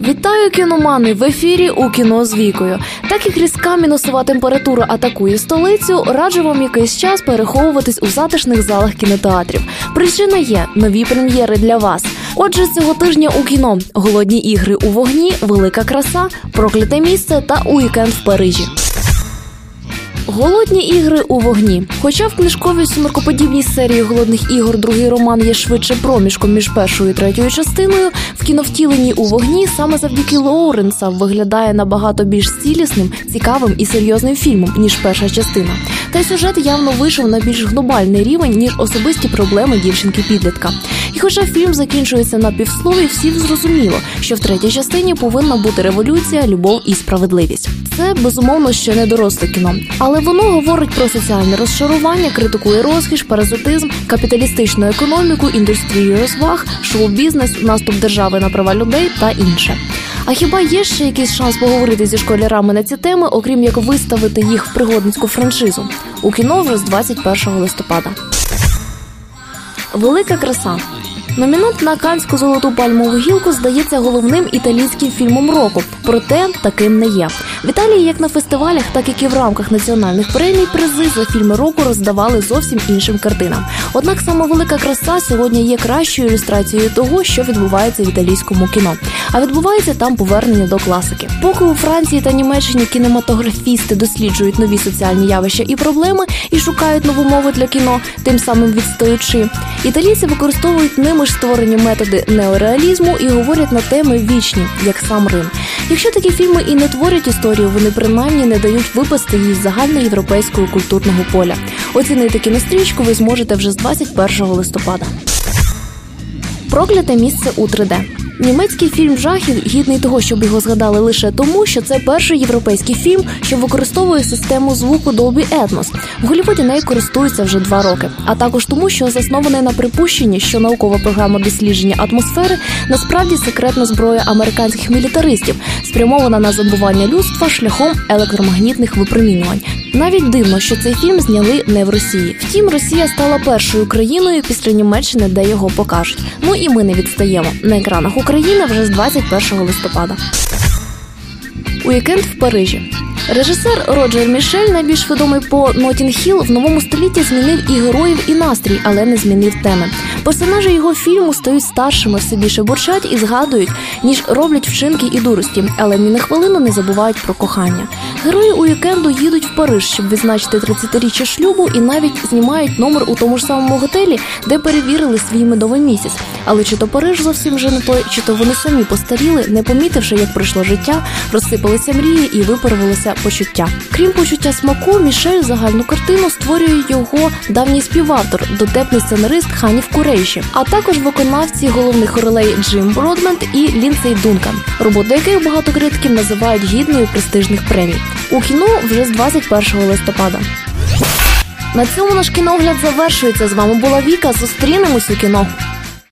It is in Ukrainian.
Вітаю кіномани в ефірі у кіно з вікою. Так як різка мінусова температура атакує столицю, раджу вам якийсь час переховуватись у затишних залах кінотеатрів. Причина є нові прем'єри для вас. Отже, цього тижня у кіно голодні ігри у вогні, велика краса, прокляте місце та уікенд в Парижі. Голодні ігри у вогні. Хоча в книжковій сумеркоподібній серії голодних ігор другий роман є швидше проміжком між першою і третьою частиною, в кіновтіленні у вогні саме завдяки Лоуренса виглядає набагато більш цілісним, цікавим і серйозним фільмом ніж перша частина. Та й сюжет явно вийшов на більш глобальний рівень ніж особисті проблеми дівчинки-підлітка. І хоча фільм закінчується на півслові, всім зрозуміло, що в третій частині повинна бути революція, любов і справедливість. Це безумовно ще не доросле кіно, але воно говорить про соціальне розчарування, критикує розкіш, паразитизм, капіталістичну економіку, індустрію розваг, шоу-бізнес, наступ держави на права людей та інше. А хіба є ще якийсь шанс поговорити зі школярами на ці теми, окрім як виставити їх в пригодницьку франшизу у кіно вже з 21 листопада? Велика краса. Номінант на Канську золоту пальмову гілку здається головним італійським фільмом року, проте таким не є. В Італії, як на фестивалях, так і в рамках національних премій, призи за фільми року роздавали зовсім іншим картинам. Однак саме велика краса сьогодні є кращою ілюстрацією того, що відбувається в італійському кіно. А відбувається там повернення до класики. Поки у Франції та Німеччині кінематографісти досліджують нові соціальні явища і проблеми і шукають нову мову для кіно, тим самим відстаючи. Італійці використовують ними ж створені методи неореалізму і говорять на теми вічні, як сам Рим. Якщо такі фільми і не творять історію, вони принаймні не дають випасти її з загальноєвропейського культурного поля. Оцінити кінострічку ви зможете вже з 21 листопада. Прокляте місце у 3D. Німецький фільм жахів гідний того, щоб його згадали лише тому, що це перший європейський фільм, що використовує систему звуку Dolby Atmos. В Голлівуді нею користуються вже два роки, а також тому, що заснований на припущенні, що наукова програма дослідження атмосфери насправді секретна зброя американських мілітаристів, спрямована на забування людства шляхом електромагнітних випромінювань. Навіть дивно, що цей фільм зняли не в Росії. Втім, Росія стала першою країною після Німеччини, де його покажуть. Ну і ми не відстаємо на екранах України вже з 21 листопада. Уікенд в Парижі. Режисер Роджер Мішелл, найбільш відомий по Ноттінг Хілл, в новому столітті змінив і героїв, і настрій, але не змінив теми. Персонажі його фільму стають старшими, все більше бурчать і згадують, ніж роблять вчинки і дурості, але ні на хвилину не забувають про кохання. Герої уікенду їдуть в Париж, щоб відзначити 30-річчя шлюбу, і навіть знімають номер у тому ж самому готелі, де провели свій медовий місяць. Але чи то Париж зовсім вже не той, чи то вони самі постаріли, не помітивши, як пройшло життя, розсипалися мрії і виправилося почуття. Крім почуття смаку, Мішель загальну картину створює його давній співавтор, дотепний сценарист Ханів Курейші, а також виконавці головних ролей Джим Бродмент і Лінсей Дункан, роботи яких багато критиків називають гідною престижних премій. У кіно вже з 21 листопада. На цьому наш кіногляд завершується. З вами була Віка. Зустрінемось у кіно.